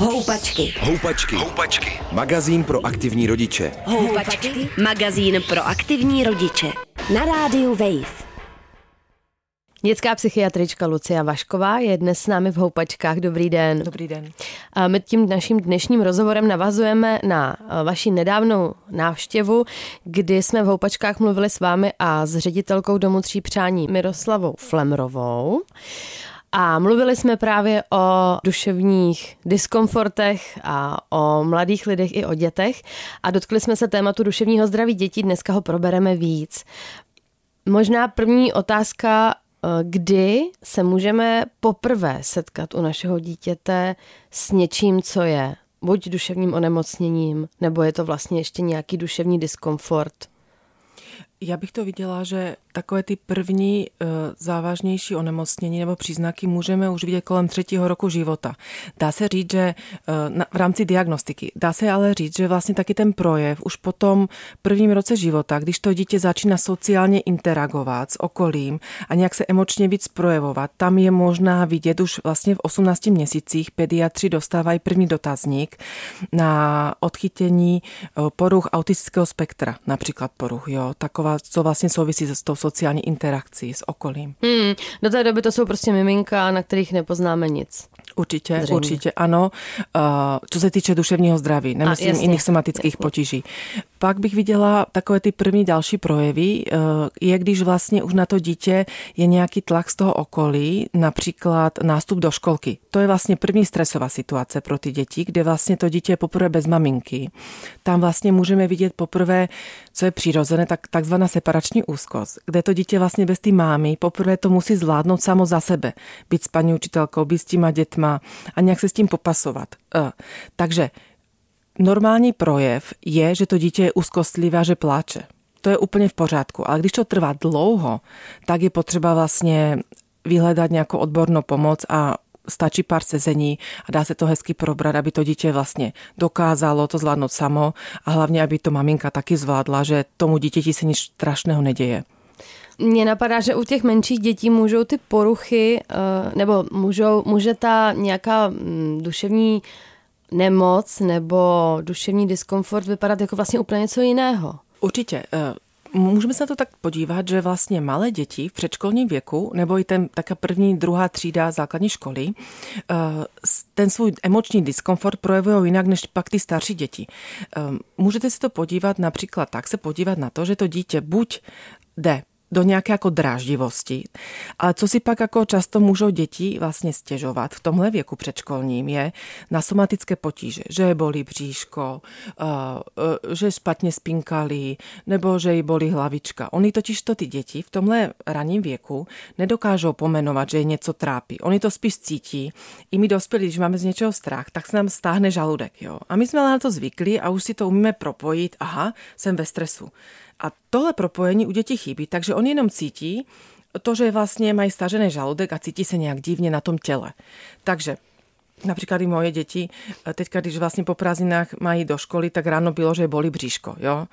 Houpačky. Houpačky. Houpačky. Magazín pro aktivní rodiče. Houpačky. Magazín pro aktivní rodiče. Na rádiu Wave. Dětská psychiatrička Lucia Vašková je dnes s námi v Houpačkách. Dobrý den. Dobrý den. A my tím naším dnešním rozhovorem navazujeme na vaši nedávnou návštěvu, kdy jsme v Houpačkách mluvili s vámi a s ředitelkou Domu tří přání Miroslavou Flemrovou. A mluvili jsme právě o duševních diskomfortech a o mladých lidech i o dětech a dotkli jsme se tématu duševního zdraví dětí, dneska ho probereme víc. Možná první otázka, eh, kdy se můžeme poprvé setkat u našeho dítěte s něčím, co je buď duševním onemocněním, nebo je to vlastně ještě nějaký duševní diskomfort? Já bych to viděla, že takové ty první e, závažnější onemocnění nebo příznaky můžeme už vidět kolem třetího roku života. Dá se říct, že e, na, v rámci diagnostiky, dá se ale říct, že vlastně taky ten projev už po tom prvním roce života, když to dítě začíná sociálně interagovat s okolím a nějak se emočně víc projevovat, tam je možná vidět už vlastně v 18 měsících pediatři dostávají první dotazník na odchytění e, poruch autistického spektra, například poruch, jo, taková, co vlastně souvisí s tou sociální interakcí s okolím. Hmm, do té doby to jsou prostě miminka, na kterých nepoznáme nic. Určitě, Zřejmě. určitě ano. Co se týče duševního zdraví, nemyslím jasně, jiných somatických potíží. Pak bych viděla takové ty první další projevy, eh, je když vlastně už na to dítě je nějaký tlak z toho okolí, například nástup do školky. To je vlastně první stresová situace pro ty děti, kde vlastně to dítě je poprvé bez maminky. Tam vlastně můžeme vidět poprvé, co je přirozené, tak, takzvaná separační úzkost, kde to dítě vlastně bez té mámy poprvé to musí zvládnout samo za sebe. Být s paní učitelkou, být s těma dětma a nějak se s tím popasovat. Eh, takže normální projev je, že to dítě je úzkostlivé a že pláče. To je úplně v pořádku. Ale když to trvá dlouho, tak je potřeba vlastně vyhledat nějakou odbornou pomoc a stačí pár sezení a dá se to hezky probrat, aby to dítě vlastně dokázalo to zvládnout samo a hlavně, aby to maminka taky zvládla, že tomu dítěti se nic strašného neděje. Mně napadá, že u těch menších dětí můžou ty poruchy, eh, nebo můžou, může ta nějaká mm, duševní nemoc nebo duševní diskomfort vypadat jako vlastně úplně něco jiného. Určitě. Eh, můžeme se na to tak podívat, že vlastně malé děti v předškolním věku, nebo i ten taká první, druhá třída základní školy, eh, ten svůj emoční diskomfort projevují jinak než pak ty starší děti. Můžete si to podívat například tak, se podívat na to, že to dítě buď jde do nějaké jako dráždivosti. Ale co si pak jako často můžou děti vlastně stěžovat v tomhle věku předškolním je na somatické potíže, že je bolí bříško, eh, eh, že špatně spinkali, nebo že jí bolí hlavička. Oni totiž to ty děti v tomhle raním věku nedokážou pomenovat, že je něco trápí. Oni to spíš cítí. I my dospělí, když máme z něčeho strach, tak se nám stáhne žaludek. Jo? A my jsme na to zvykli a už si to umíme propojit. Aha, jsem ve stresu. A tohle propojení u dětí chybí, takže on jenom cítí to, že vlastně mají stažený žaludek a cítí se nějak divně na tom těle. Takže Například i moje děti, teďka, když vlastně po prázdninách mají do školy, tak ráno bylo, že bolí bříško. Jo?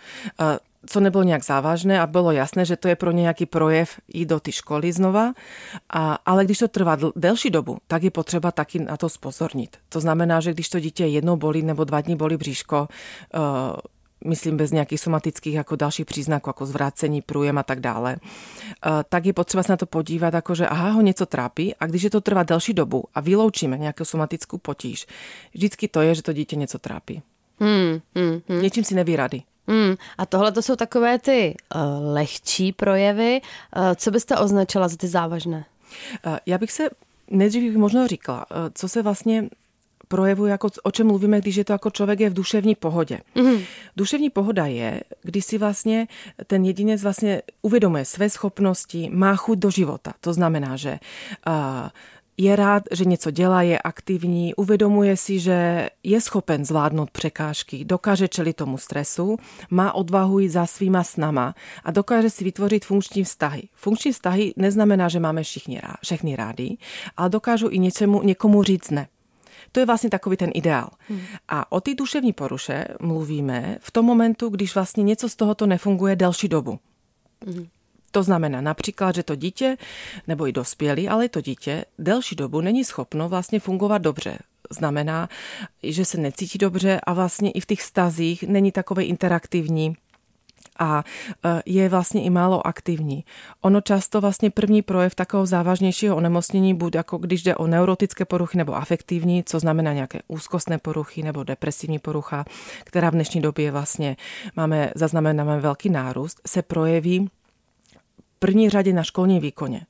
co nebylo nějak závažné a bylo jasné, že to je pro nějaký projev i do ty školy znova. A, ale když to trvá delší dobu, tak je potřeba taky na to spozornit. To znamená, že když to dítě jednou bolí nebo dva dní bolí bříško, uh, myslím bez nějakých somatických jako dalších příznaků, jako zvrácení, průjem a tak dále, eh, tak je potřeba se na to podívat, jako že aha, ho něco trápí a když je to trvá delší dobu a vyloučíme nějakou somatickou potíž, vždycky to je, že to dítě něco trápí. Hmm, hmm, hmm. Něčím si neví rady. Hmm. A tohle to jsou takové ty uh, lehčí projevy. Uh, co byste označila za ty závažné? Uh, já bych se nejdřív možná říkala, co se vlastně projevuje, jako o čem mluvíme, když je to jako člověk je v duševní pohodě. Mm. Duševní pohoda je, když si vlastně ten jedinec vlastně uvědomuje své schopnosti, má chuť do života. To znamená, že uh, je rád, že něco dělá, je aktivní, uvědomuje si, že je schopen zvládnout překážky, dokáže čelit tomu stresu, má odvahu jít za svýma snama a dokáže si vytvořit funkční vztahy. Funkční vztahy neznamená, že máme všichni, všechny rádi, ale dokážu i něčemu, někomu říct ne. To je vlastně takový ten ideál. Hmm. A o ty duševní poruše mluvíme v tom momentu, když vlastně něco z tohoto nefunguje delší dobu. Hmm. To znamená například, že to dítě, nebo i dospělý, ale to dítě delší dobu není schopno vlastně fungovat dobře znamená, že se necítí dobře a vlastně i v těch stazích není takové interaktivní a e, je vlastně i málo aktivní. Ono často vlastně první projev takového závažnějšího onemocnění bude jako když jde o neurotické poruchy nebo afektivní, co znamená nějaké úzkostné poruchy nebo depresivní porucha, která v dnešní době vlastně máme, zaznamenáme velký nárůst, se projeví v první řadě na školním výkoně.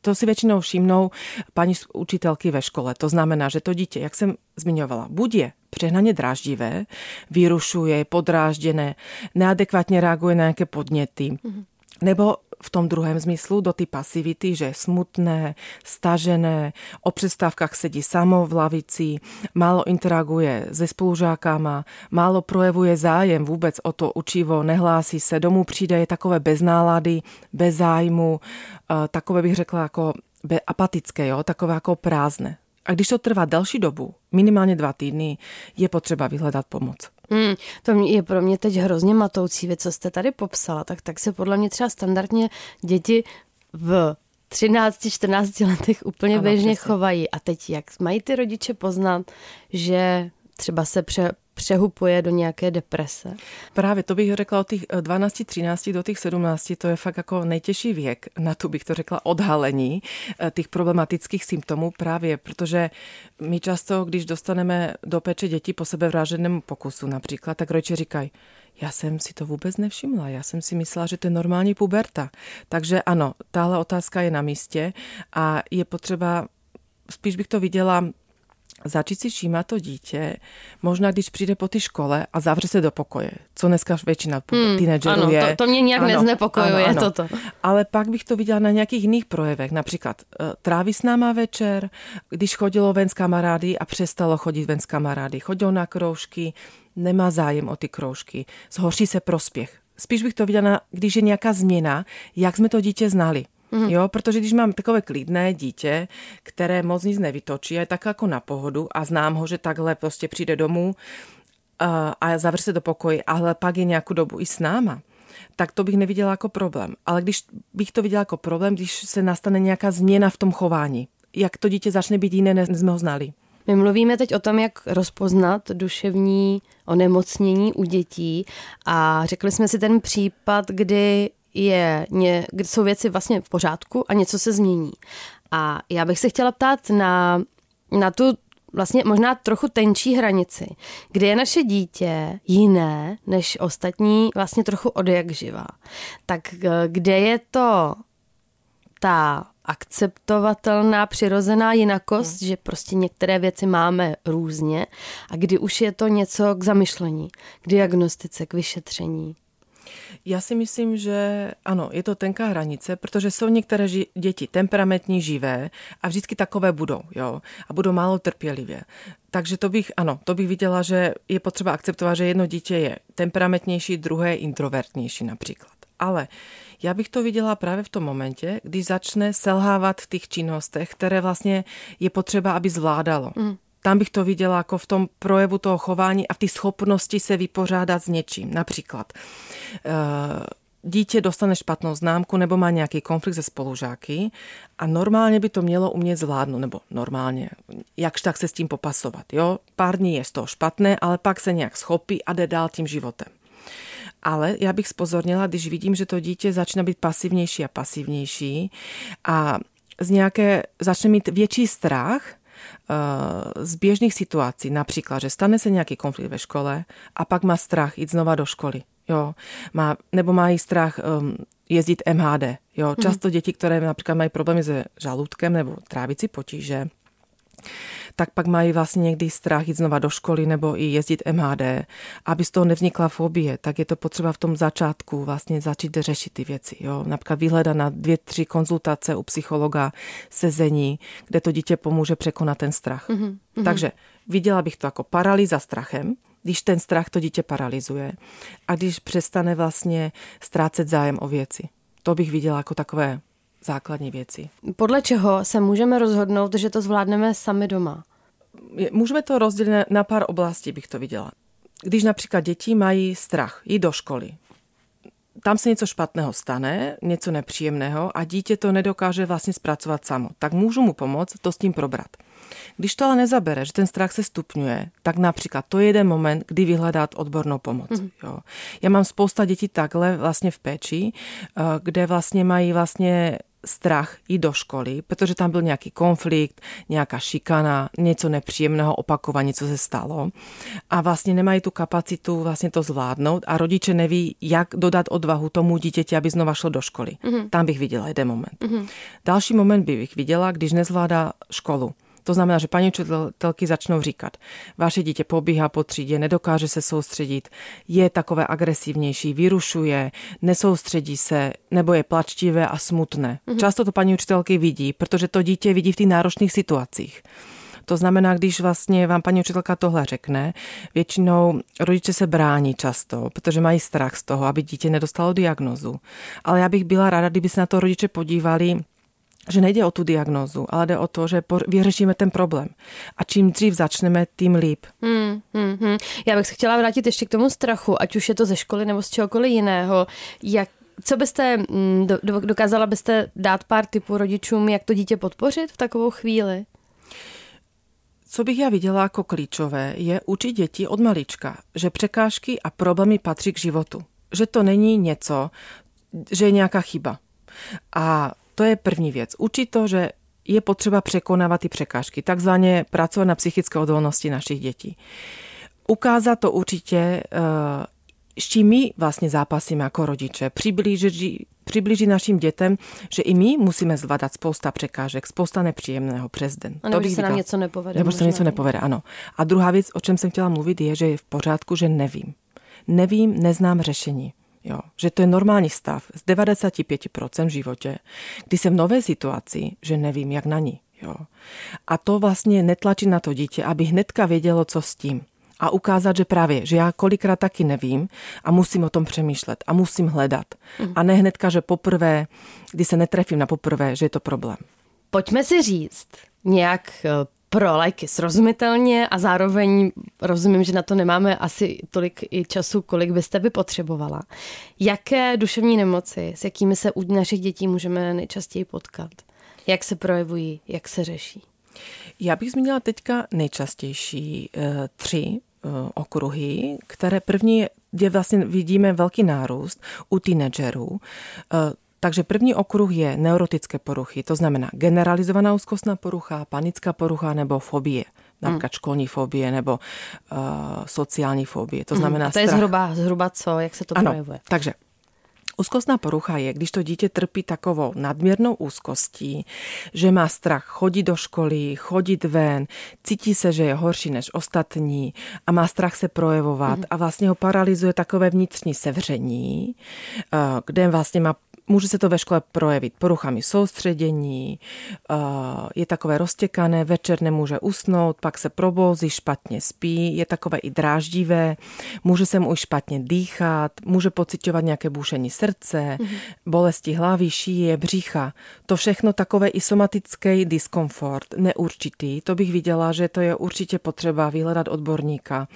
To si většinou všimnou paní učitelky ve škole. To znamená, že to dítě, jak jsem zmiňovala, buď je přehnaně dráždivé, vyrušuje, podrážděné, neadekvátně reaguje na nějaké podněty, mm-hmm. nebo v tom druhém zmyslu do ty pasivity, že je smutné, stažené, o přestávkách sedí samo v lavici, málo interaguje se spolužákama, málo projevuje zájem vůbec o to učivo, nehlásí se, domů přijde, je takové bez nálady, bez zájmu, eh, takové bych řekla jako apatické, jo? takové jako prázdné. A když to trvá další dobu, minimálně dva týdny, je potřeba vyhledat pomoc. Hmm, to je pro mě teď hrozně matoucí věc, co jste tady popsala. Tak, tak se podle mě třeba standardně děti v 13-14 letech úplně ano, běžně přesně. chovají. A teď jak mají ty rodiče poznat, že třeba se pře, přehupuje do nějaké deprese. Právě to bych řekla od těch 12, 13 do těch 17, to je fakt jako nejtěžší věk na tu bych to řekla odhalení eh, těch problematických symptomů právě, protože my často, když dostaneme do péče děti po sebevraženém pokusu například, tak rodiče říkají, já jsem si to vůbec nevšimla, já jsem si myslela, že to je normální puberta. Takže ano, tahle otázka je na místě a je potřeba spíš bych to viděla začít si všímat to dítě, možná když přijde po té škole a zavře se do pokoje, co dneska většina hmm, teenagerů ano, je. To, to mě nějak ano, neznepokojuje ano, ano. toto. Ale pak bych to viděla na nějakých jiných projevech, například uh, tráví s náma večer, když chodilo ven s kamarády a přestalo chodit ven s kamarády, chodilo na kroužky, nemá zájem o ty kroužky, zhorší se prospěch. Spíš bych to viděla, když je nějaká změna, jak jsme to dítě znali. Mm. Jo, protože když mám takové klidné dítě, které moc nic nevytočí, je tak jako na pohodu a znám ho, že takhle prostě přijde domů a, zavře se do pokoje, ale pak je nějakou dobu i s náma, tak to bych neviděla jako problém. Ale když bych to viděla jako problém, když se nastane nějaká změna v tom chování, jak to dítě začne být jiné, než jsme ho znali. My mluvíme teď o tom, jak rozpoznat duševní onemocnění u dětí a řekli jsme si ten případ, kdy je, jsou věci vlastně v pořádku a něco se změní. A já bych se chtěla ptát na, na tu vlastně možná trochu tenčí hranici, kde je naše dítě jiné než ostatní vlastně trochu od jak živá. Tak kde je to ta akceptovatelná, přirozená jinakost, hmm. že prostě některé věci máme různě a kdy už je to něco k zamyšlení, k diagnostice, k vyšetření. Já si myslím, že ano, je to tenká hranice, protože jsou některé ži- děti temperamentní, živé a vždycky takové budou, jo, a budou málo trpělivě. Takže to bych, ano, to bych viděla, že je potřeba akceptovat, že jedno dítě je temperamentnější, druhé je introvertnější například. Ale já bych to viděla právě v tom momentě, když začne selhávat v těch činnostech, které vlastně je potřeba, aby zvládalo. Mm tam bych to viděla jako v tom projevu toho chování a v té schopnosti se vypořádat s něčím. Například eh, dítě dostane špatnou známku nebo má nějaký konflikt se spolužáky a normálně by to mělo umět zvládnout, nebo normálně, jakž tak se s tím popasovat. Jo? Pár dní je z toho špatné, ale pak se nějak schopí a jde dál tím životem. Ale já bych spozornila, když vidím, že to dítě začne být pasivnější a pasivnější a z nějaké, začne mít větší strach, z běžných situací, například, že stane se nějaký konflikt ve škole a pak má strach jít znova do školy. Jo, má, nebo mají strach um, jezdit MHD. Jo, mhm. často děti, které například mají problémy se žaludkem nebo trávicí potíže, tak pak mají vlastně někdy strach jít znova do školy nebo i jezdit MHD. Aby z toho nevznikla fobie, tak je to potřeba v tom začátku vlastně začít řešit ty věci. Jo? Například vyhledat na dvě, tři konzultace u psychologa, sezení, kde to dítě pomůže překonat ten strach. Mm-hmm. Takže viděla bych to jako paralýza strachem, když ten strach to dítě paralizuje a když přestane vlastně ztrácet zájem o věci. To bych viděla jako takové základní věci. Podle čeho se můžeme rozhodnout, že to zvládneme sami doma? Můžeme to rozdělit na pár oblastí, bych to viděla. Když například děti mají strach jít do školy, tam se něco špatného stane, něco nepříjemného a dítě to nedokáže vlastně zpracovat samo, tak můžu mu pomoct to s tím probrat. Když to ale nezabere, že ten strach se stupňuje, tak například to je jeden moment, kdy vyhledat odbornou pomoc. Mm. Jo. Já mám spousta dětí takhle vlastně v péči, eh, kde vlastně mají vlastně strach i do školy, protože tam byl nějaký konflikt, nějaká šikana, něco nepříjemného opakování, co se stalo. A vlastně nemají tu kapacitu vlastně to zvládnout a rodiče neví, jak dodat odvahu tomu dítěti, aby znova šlo do školy. Mm-hmm. Tam bych viděla jeden moment. Mm-hmm. Další moment bych viděla, když nezvládá školu. To znamená, že paní učitelky začnou říkat, vaše dítě pobíhá po třídě, nedokáže se soustředit, je takové agresivnější, vyrušuje, nesoustředí se, nebo je plačtivé a smutné. Mm-hmm. Často to paní učitelky vidí, protože to dítě vidí v těch náročných situacích. To znamená, když vlastně vám paní učitelka tohle řekne, většinou rodiče se brání často, protože mají strach z toho, aby dítě nedostalo diagnozu. Ale já bych byla ráda, kdyby se na to rodiče podívali že nejde o tu diagnózu, ale jde o to, že vyřešíme ten problém. A čím dřív začneme, tím líp. Hmm, hmm, hmm. Já bych se chtěla vrátit ještě k tomu strachu, ať už je to ze školy nebo z čehokoliv jiného. Jak co byste, mm, dokázala byste dát pár tipů rodičům, jak to dítě podpořit v takovou chvíli? Co bych já viděla jako klíčové, je učit děti od malička, že překážky a problémy patří k životu. Že to není něco, že je nějaká chyba. A to je první věc. Učit to, že je potřeba překonávat ty překážky, takzvaně pracovat na psychické odolnosti našich dětí. Ukázat to určitě, eh, s čím my vlastně zápasíme jako rodiče, přiblížit, přiblížit našim dětem, že i my musíme zvládat spousta překážek, spousta nepříjemného přes den. A nebo, to že se nám něco nepovede. Nebo se něco nepovede, ano. A druhá věc, o čem jsem chtěla mluvit, je, že je v pořádku, že nevím. Nevím, neznám řešení. Jo, že to je normální stav z 95% v životě, kdy jsem v nové situaci, že nevím, jak na ní. Jo. A to vlastně netlačí na to dítě, aby hnedka vědělo, co s tím. A ukázat, že právě, že já kolikrát taky nevím a musím o tom přemýšlet a musím hledat. Mm. A ne hnedka, že poprvé, kdy se netrefím na poprvé, že je to problém. Pojďme si říct nějak eh, pro lajky srozumitelně a zároveň rozumím, že na to nemáme asi tolik i času, kolik byste by potřebovala. Jaké duševní nemoci, s jakými se u našich dětí můžeme nejčastěji potkat? Jak se projevují, jak se řeší? Já bych zmínila teďka nejčastější e, tři e, okruhy, které první, kde vlastně vidíme velký nárůst u teenagerů. Takže první okruh je neurotické poruchy, to znamená generalizovaná úzkostná porucha, panická porucha nebo fobie například hmm. školní fobie nebo uh, sociální fobie. To znamená A to je strach. zhruba, zhruba co, jak se to ano, projevuje? takže Úzkostná porucha je, když to dítě trpí takovou nadměrnou úzkostí, že má strach chodit do školy, chodit ven, cítí se, že je horší než ostatní a má strach se projevovat mm. a vlastně ho paralyzuje takové vnitřní sevření, eh, kde vlastně má Může se to ve škole projevit poruchami soustředění, eh, je takové roztěkané, večer nemůže usnout, pak se probouzí, špatně spí, je takové i dráždivé, může se mu už špatně dýchat, může pocitovat nějaké bušení srdce, mm-hmm. bolesti hlavy, šíje, břicha. To všechno takové i somatický diskomfort, neurčitý. To bych viděla, že to je určitě potřeba vyhledat odborníka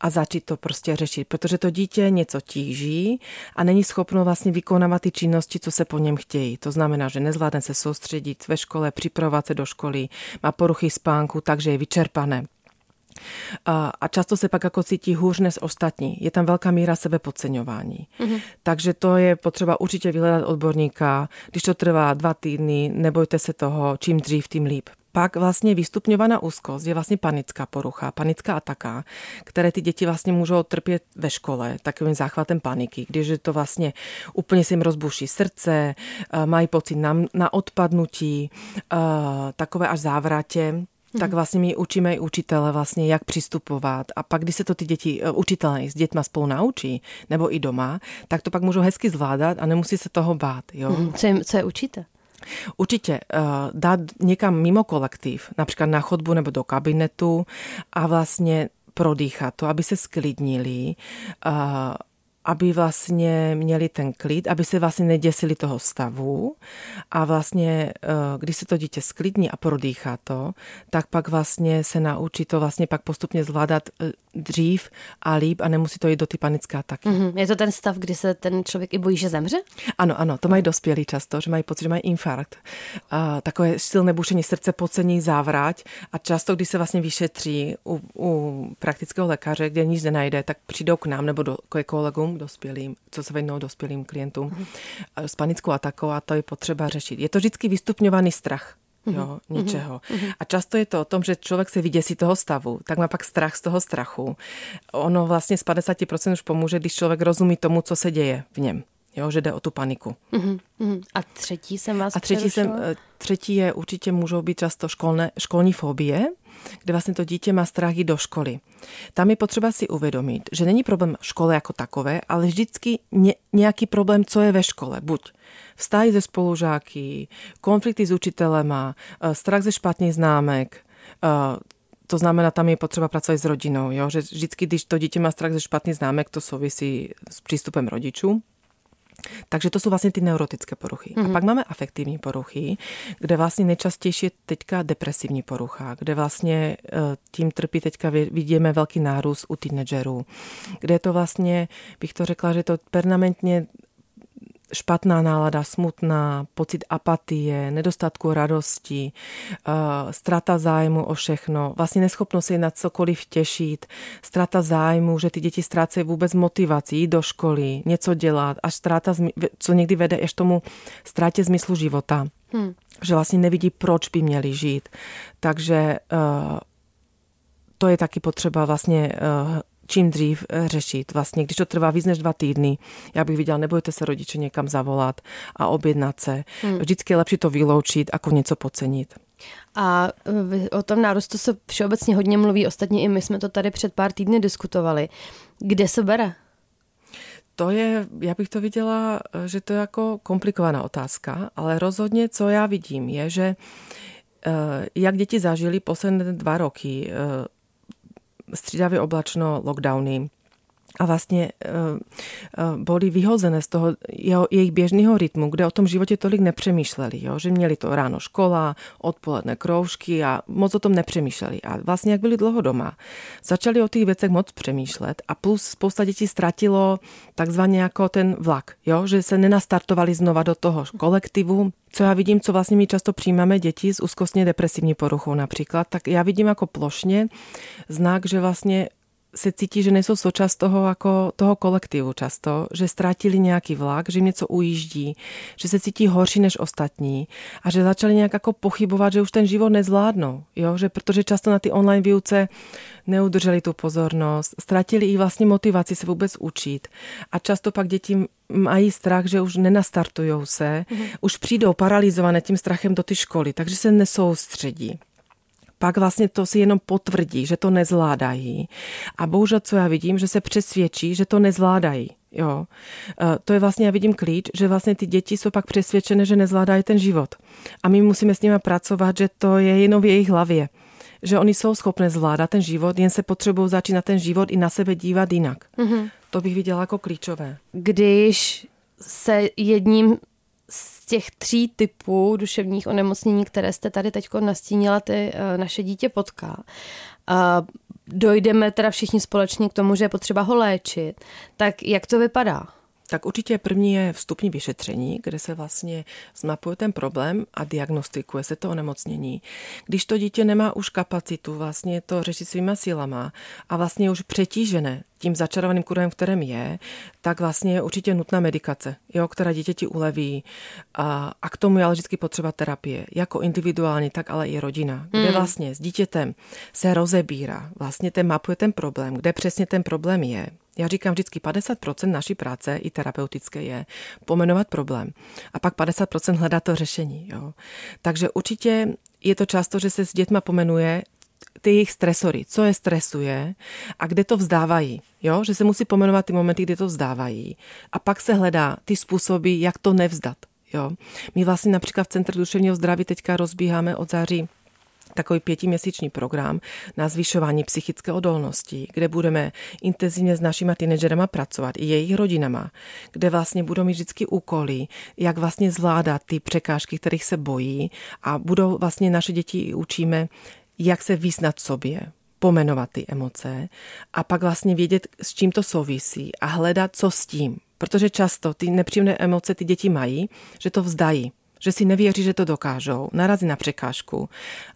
a začít to prostě řešit, protože to dítě něco tíží a není schopno vlastně vykonávat ty činnosti, činnosti, co se po něm chtějí. To znamená, že nezvládne se soustředit ve škole, připravovat se do školy, má poruchy spánku, takže je vyčerpané. A často se pak jako cítí hůř než ostatní. Je tam velká míra sebepodceňování. Mm-hmm. Takže to je potřeba určitě vyhledat odborníka. Když to trvá dva týdny, nebojte se toho, čím dřív, tím líp pak vlastně vystupňovaná úzkost je vlastně panická porucha, panická ataka, které ty děti vlastně můžou trpět ve škole takovým záchvatem paniky, když to vlastně úplně se jim rozbuší srdce, eh, mají pocit na, na odpadnutí, eh, takové až závratě, tak mhm. vlastně my učíme i učitele vlastně, jak přistupovat. A pak, když se to ty děti, eh, učitelé s dětma spolu naučí, nebo i doma, tak to pak můžou hezky zvládat a nemusí se toho bát. Jo? Mhm. Co, je, co je učíte? Určitě uh, dát někam mimo kolektiv, například na chodbu nebo do kabinetu a vlastně prodýchat to, aby se sklidnili uh, aby vlastně měli ten klid, aby se vlastně neděsili toho stavu a vlastně, eh, když se to dítě sklidní a prodýchá to, tak pak vlastně se naučí to vlastně pak postupně zvládat eh, dřív a líp a nemusí to jít do ty panické ataky. Mm-hmm. Je to ten stav, kdy se ten člověk i bojí, že zemře? Ano, ano, to mají dospělí často, že mají pocit, že mají infarkt. A takové silné bušení srdce, pocení, závrať a často, když se vlastně vyšetří u, u praktického lékaře, kde nic nenajde, tak přijdou k nám nebo do, k kolegům dospělým, co se věnují dospělým klientům mm-hmm. s panickou atakou a to je potřeba řešit. Je to vždycky vystupňovaný strach jo, mm-hmm. ničeho. Mm-hmm. A často je to o tom, že člověk se vyděsí toho stavu, tak má pak strach z toho strachu. Ono vlastně z 50% už pomůže, když člověk rozumí tomu, co se děje v něm. Jo, že jde o tu paniku. Mm-hmm. A třetí jsem vás A třetí, jsem, eh, třetí je určitě můžou být často školné, školní fobie, kde vlastně to dítě má strach do školy. Tam je potřeba si uvědomit, že není problém školy jako takové, ale vždycky ně, nějaký problém, co je ve škole. Buď vztahy ze spolužáky, konflikty s učitelema, eh, strach ze špatných známek, eh, to znamená, tam je potřeba pracovat s rodinou, jo? že vždycky, když to dítě má strach ze špatných známek, to souvisí s přístupem rodičů. Takže to jsou vlastně ty neurotické poruchy. Mm-hmm. A mhm. pak máme afektivní poruchy, kde vlastně nejčastější je teďka depresivní porucha, kde vlastně eh, tím trpí teďka vidíme velký nárůst u teenagerů, kde je to vlastně, bych to řekla, že to permanentně špatná nálada, smutná, pocit apatie, nedostatku radosti, uh, strata zájmu o všechno, vlastně neschopnost se na cokoliv těšit, strata zájmu, že ty děti ztrácejí vůbec motivaci jít do školy, něco dělat, až ztráta, co někdy vede až tomu ztrátě smyslu života. Hmm. Že vlastně nevidí, proč by měli žít. Takže uh, to je taky potřeba vlastně uh, čím dřív eh, řešit. Vlastně, když to trvá víc než dva týdny, já bych viděla, nebojte se rodiče někam zavolat a objednat se. Hmm. Vždycky je lepší to vyloučit, jako něco podcenit. A eh, o tom nárůstu se všeobecně hodně mluví, ostatně i my jsme to tady před pár týdny diskutovali. Kde se bere? To je, já bych to viděla, eh, že to je jako komplikovaná otázka, ale rozhodně, co já vidím, je, že jak děti zažili posledné dva roky střídavě oblačno, lockdowny, a vlastně uh, uh, boli vyhozené z toho jeho, jejich běžného rytmu, kde o tom životě tolik nepřemýšleli, jo? že měli to ráno škola, odpoledne kroužky a moc o tom nepřemýšleli. A vlastně jak byli dlouho doma, začali o těch věcech moc přemýšlet a plus spousta dětí ztratilo takzvaně jako ten vlak, jo? že se nenastartovali znova do toho kolektivu, co já vidím, co vlastně my často přijímáme děti s úzkostně depresivní poruchou například, tak já vidím jako plošně znak, že vlastně se cítí, že nejsou součást toho, jako toho kolektivu často, že ztratili nějaký vlak, že jim něco ujíždí, že se cítí horší než ostatní a že začali nějak jako pochybovat, že už ten život nezvládnou, jo? Že protože často na ty online výuce neudrželi tu pozornost, ztratili i vlastně motivaci se vůbec učit a často pak děti mají strach, že už nenastartujou se, mm-hmm. už přijdou paralizované tím strachem do ty školy, takže se nesoustředí pak vlastně to si jenom potvrdí, že to nezvládají. A bohužel, co já vidím, že se přesvědčí, že to nezvládají. Jo. E, to je vlastně, já vidím klíč, že vlastně ty děti jsou pak přesvědčené, že nezvládají ten život. A my musíme s nimi pracovat, že to je jenom v jejich hlavě. Že oni jsou schopné zvládat ten život, jen se potřebují začít na ten život i na sebe dívat jinak. Mm-hmm. To bych viděla jako klíčové. Když se jedním těch tří typů duševních onemocnění, které jste tady teď nastínila, ty eh, naše dítě potká, a dojdeme teda všichni společně k tomu, že je potřeba ho léčit, tak jak to vypadá? Tak určitě první je vstupní vyšetření, kde se vlastně zmapuje ten problém a diagnostikuje se to onemocnění. Když to dítě nemá už kapacitu vlastně to řešit svýma silama a vlastně je už přetížené tím začarovaným kruhem, kterém je, tak vlastně je určitě nutná medikace, jo, která dítěti uleví. A, a k tomu je ale vždycky potřeba terapie, jako individuální, tak ale i rodina, kde hmm. vlastně s dítětem se rozebírá, vlastně ten mapuje ten problém, kde přesně ten problém je, já říkám vždycky 50% naší práce i terapeutické je pomenovat problém a pak 50% hledat to řešení. Jo. Takže určitě je to často, že se s dětma pomenuje ty jejich stresory, co je stresuje a kde to vzdávají. Jo? Že se musí pomenovat ty momenty, kdy to vzdávají. A pak se hledá ty způsoby, jak to nevzdat. Jo? My vlastně například v Centru duševního zdraví teďka rozbíháme od září takový pětiměsíční program na zvyšování psychické odolnosti, kde budeme intenzivně s našimi teenagerama pracovat, i jejich rodinama, kde vlastně budou mít vždycky úkoly, jak vlastně zvládat ty překážky, kterých se bojí a budou vlastně naše děti učíme, jak se vyznat sobě, pomenovat ty emoce a pak vlastně vědět, s čím to souvisí a hledat, co s tím. Protože často ty nepříjemné emoce ty děti mají, že to vzdají že si nevěří, že to dokážou, narazí na překážku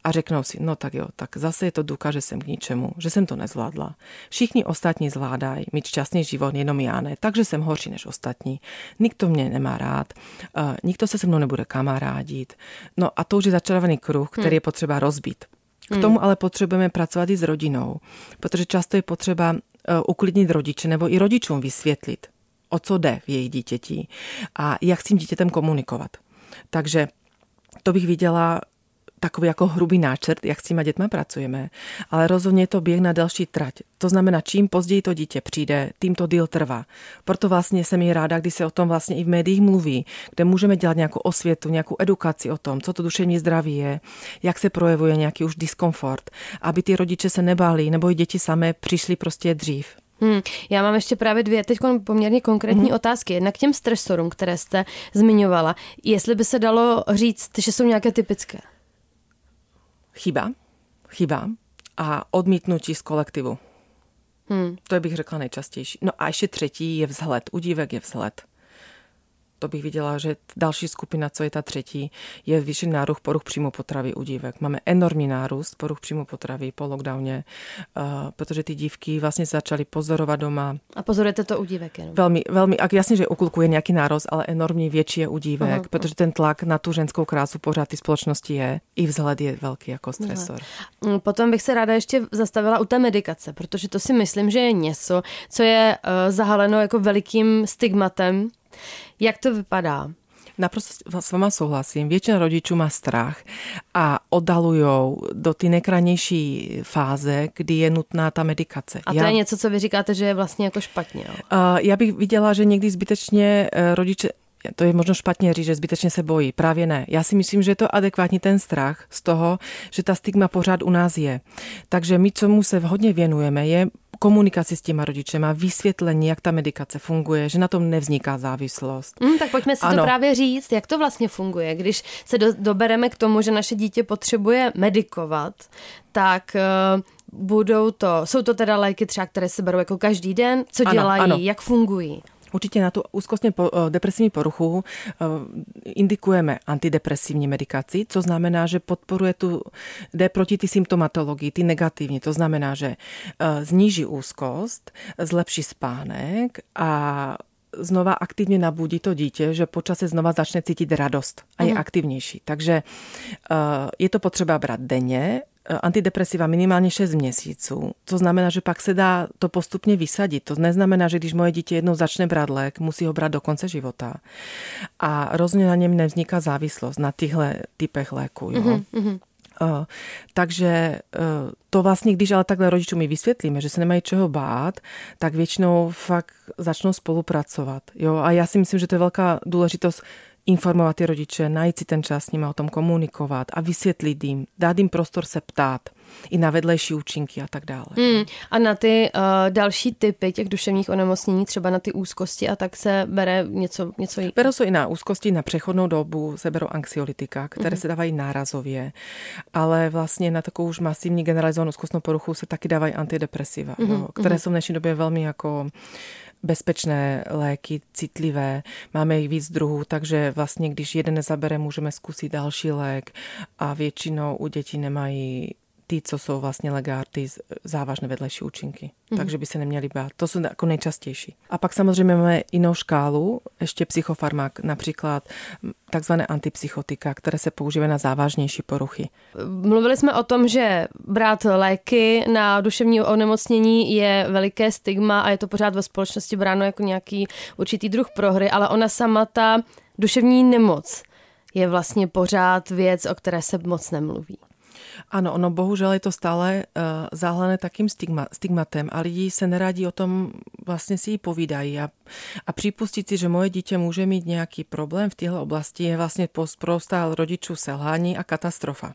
a řeknou si, no tak jo, tak zase je to důkaz, že jsem k ničemu, že jsem to nezvládla. Všichni ostatní zvládají mít šťastný život, jenom já ne, takže jsem horší než ostatní. Nikdo mě nemá rád, uh, nikdo se se mnou nebude kamarádit. No a to už je začarovaný kruh, který hmm. je potřeba rozbít. K tomu hmm. ale potřebujeme pracovat i s rodinou, protože často je potřeba uh, uklidnit rodiče nebo i rodičům vysvětlit, o co jde v jejich dítěti a jak s tím dítětem komunikovat. Takže to bych viděla takový jako hrubý náčrt, jak s těma dětma pracujeme, ale rozhodně je to běh na další trať. To znamená, čím později to dítě přijde, tím to díl trvá. Proto vlastně jsem i ráda, když se o tom vlastně i v médiích mluví, kde můžeme dělat nějakou osvětu, nějakou edukaci o tom, co to duševní zdraví je, jak se projevuje nějaký už diskomfort, aby ty rodiče se nebáli, nebo i děti samé přišly prostě dřív. Hmm, já mám ještě právě dvě teď poměrně konkrétní hmm. otázky. Jednak k těm stresorům, které jste zmiňovala. Jestli by se dalo říct, že jsou nějaké typické? Chyba. Chyba. A odmítnutí z kolektivu. Hmm. To je bych řekla nejčastější. No a ještě třetí je vzhled. Udívek je vzhled to bych viděla, že další skupina, co je ta třetí, je vyšší nárůst poruch příjmu potravy u dívek. Máme enormní nárůst poruch příjmu potravy po lockdowně, uh, protože ty dívky vlastně začaly pozorovat doma. A pozorujete to u dívek jenom? Velmi, velmi, a jasně, že u kluků je nějaký nárost, ale enormní větší je u dívek, uh-huh. protože ten tlak na tu ženskou krásu pořád ty společnosti je. I vzhled je velký jako stresor. Uh-huh. Potom bych se ráda ještě zastavila u té medikace, protože to si myslím, že je něco, co je uh, zahaleno jako velikým stigmatem jak to vypadá? Naprosto s váma souhlasím. Většina rodičů má strach a oddalují do ty nejkrajnější fáze, kdy je nutná ta medikace. A to Já... je něco, co vy říkáte, že je vlastně jako špatně. Jo? Uh, já bych viděla, že někdy zbytečně uh, rodiče to je možno špatně říct, že zbytečně se bojí. Právě ne. Já si myslím, že je to adekvátní ten strach z toho, že ta stigma pořád u nás je. Takže my, co mu se hodně věnujeme, je komunikaci s těma rodičema, vysvětlení, jak ta medikace funguje, že na tom nevzniká závislost. Mm, tak pojďme si ano. to právě říct, jak to vlastně funguje. Když se do, dobereme k tomu, že naše dítě potřebuje medikovat, tak uh, budou to, jsou to teda léky třeba, které se berou jako každý den, co ano, dělají, ano. jak fungují? Určitě na tu úzkostně eh, depresivní poruchu eh, indikujeme antidepresivní medikaci, co znamená, že podporuje tu, jde proti ty symptomatologii, ty negativní. To znamená, že eh, zníží úzkost, zlepší spánek a znova aktivně nabudí to dítě, že počase znova začne cítit radost a je mm. aktivnější. Takže je to potřeba brát denně, antidepresiva minimálně 6 měsíců, co znamená, že pak se dá to postupně vysadit. To neznamená, že když moje dítě jednou začne brát lék, musí ho brát do konce života. A rozhodně na něm nevzniká závislost na těchto typech léku. Jo? Mm-hmm. Uh, takže uh, to vlastně, když ale takhle rodičům mi vysvětlíme, že se nemají čeho bát, tak většinou fakt začnou spolupracovat. Jo? A já si myslím, že to je velká důležitost informovat ty rodiče, najít si ten čas s nimi o tom komunikovat a vysvětlit jim, dát jim prostor se ptát i na vedlejší účinky a tak dále. Hmm. A na ty uh, další typy těch duševních onemocnění, třeba na ty úzkosti a tak se bere něco, něco jiného? Berou se i na úzkosti na přechodnou dobu, se berou anxiolitika, které hmm. se dávají nárazově, ale vlastně na takovou už masivní generalizovanou úzkostnou poruchu se taky dávají antidepresiva, hmm. jo, které hmm. jsou v dnešní době velmi jako bezpečné léky, citlivé, máme jich víc druhů, takže vlastně když jeden nezabere, můžeme zkusit další lék a většinou u dětí nemají ty, co jsou vlastně legárty, závažné vedlejší účinky. Mm. Takže by se neměli bát. To jsou jako nejčastější. A pak samozřejmě máme jinou škálu, ještě psychofarmak, například takzvané antipsychotika, které se používají na závažnější poruchy. Mluvili jsme o tom, že brát léky na duševní onemocnění je veliké stigma a je to pořád ve společnosti bráno jako nějaký určitý druh prohry, ale ona sama ta duševní nemoc je vlastně pořád věc, o které se moc nemluví. Ano, ono bohužel je to stále uh, záhlené takým stigma, stigmatem a lidi se neradí o tom, vlastně si ji povídají a, a připustit si, že moje dítě může mít nějaký problém v téhle oblasti je vlastně prostá rodičů selhání a katastrofa.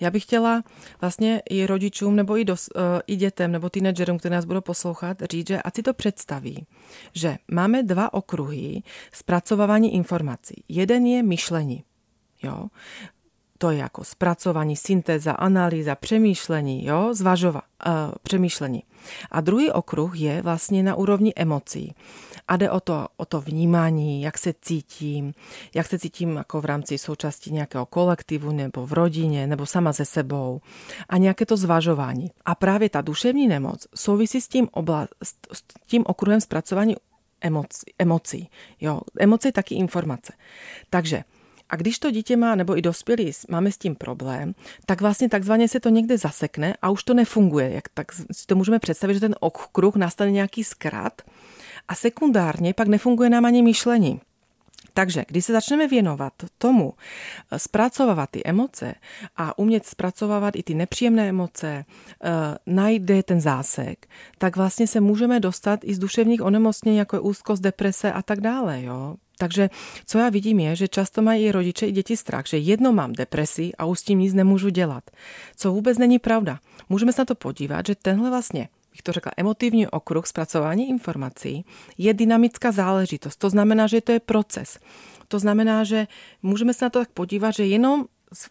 Já bych chtěla vlastně i rodičům nebo i, dos, uh, i dětem nebo teenagerům, kteří nás budou poslouchat, říct, že ať si to představí, že máme dva okruhy zpracovávání informací. Jeden je myšlení. Jo? To je jako zpracování, syntéza, analýza, přemýšlení, jo, zvažova, uh, přemýšlení. A druhý okruh je vlastně na úrovni emocí. A jde o to, o to vnímání, jak se cítím, jak se cítím jako v rámci součástí nějakého kolektivu nebo v rodině nebo sama se sebou a nějaké to zvažování. A právě ta duševní nemoc souvisí s tím, obla, s tím okruhem zpracování emocí. emocí. Jo, emoce je taky informace. Takže a když to dítě má, nebo i dospělí, máme s tím problém, tak vlastně takzvaně se to někde zasekne a už to nefunguje. Jak tak si to můžeme představit, že ten okruh nastane nějaký zkrat a sekundárně pak nefunguje nám ani myšlení. Takže když se začneme věnovat tomu, eh, zpracovávat ty emoce a umět zpracovávat i ty nepříjemné emoce, eh, najde ten zásek, tak vlastně se můžeme dostat i z duševních onemocnění, jako je úzkost, deprese a tak dále. Jo? Takže co já vidím je, že často mají i rodiče i děti strach, že jedno mám depresi a už s tím nic nemůžu dělat. Co vůbec není pravda. Můžeme se na to podívat, že tenhle vlastně bych to řekla, emotivní okruh zpracování informací je dynamická záležitost. To znamená, že to je proces. To znamená, že můžeme se na to tak podívat, že jenom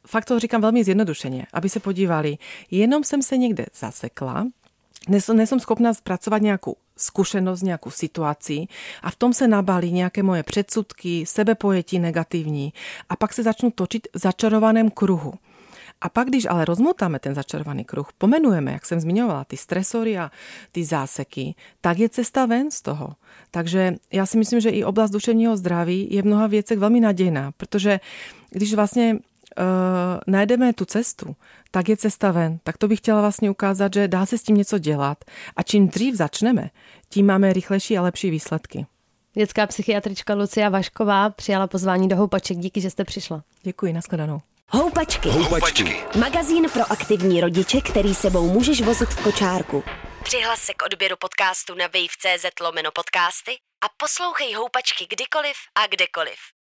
fakt to říkám velmi zjednodušeně, aby se podívali, jenom jsem se někde zasekla, nejsem schopná zpracovat nějakou zkušenost, nějakou situaci a v tom se nabalí nějaké moje předsudky, sebepojetí negativní a pak se začnu točit v začarovaném kruhu. A pak, když ale rozmotáme ten začarovaný kruh, pomenujeme, jak jsem zmiňovala, ty stresory a ty záseky, tak je cesta ven z toho. Takže já si myslím, že i oblast duševního zdraví je v mnoha věcech velmi nadějná, protože když vlastně uh, najdeme tu cestu, tak je cesta ven. Tak to bych chtěla vlastně ukázat, že dá se s tím něco dělat a čím dřív začneme, tím máme rychlejší a lepší výsledky. Dětská psychiatrička Lucia Vašková přijala pozvání do Houpaček. Díky, že jste přišla. Děkuji, nashledanou. Houpačky. Houpačky. Magazín pro aktivní rodiče, který sebou můžeš vozit v kočárku. Přihlas se k odběru podcastu na wave.cz lomeno podcasty a poslouchej Houpačky kdykoliv a kdekoliv.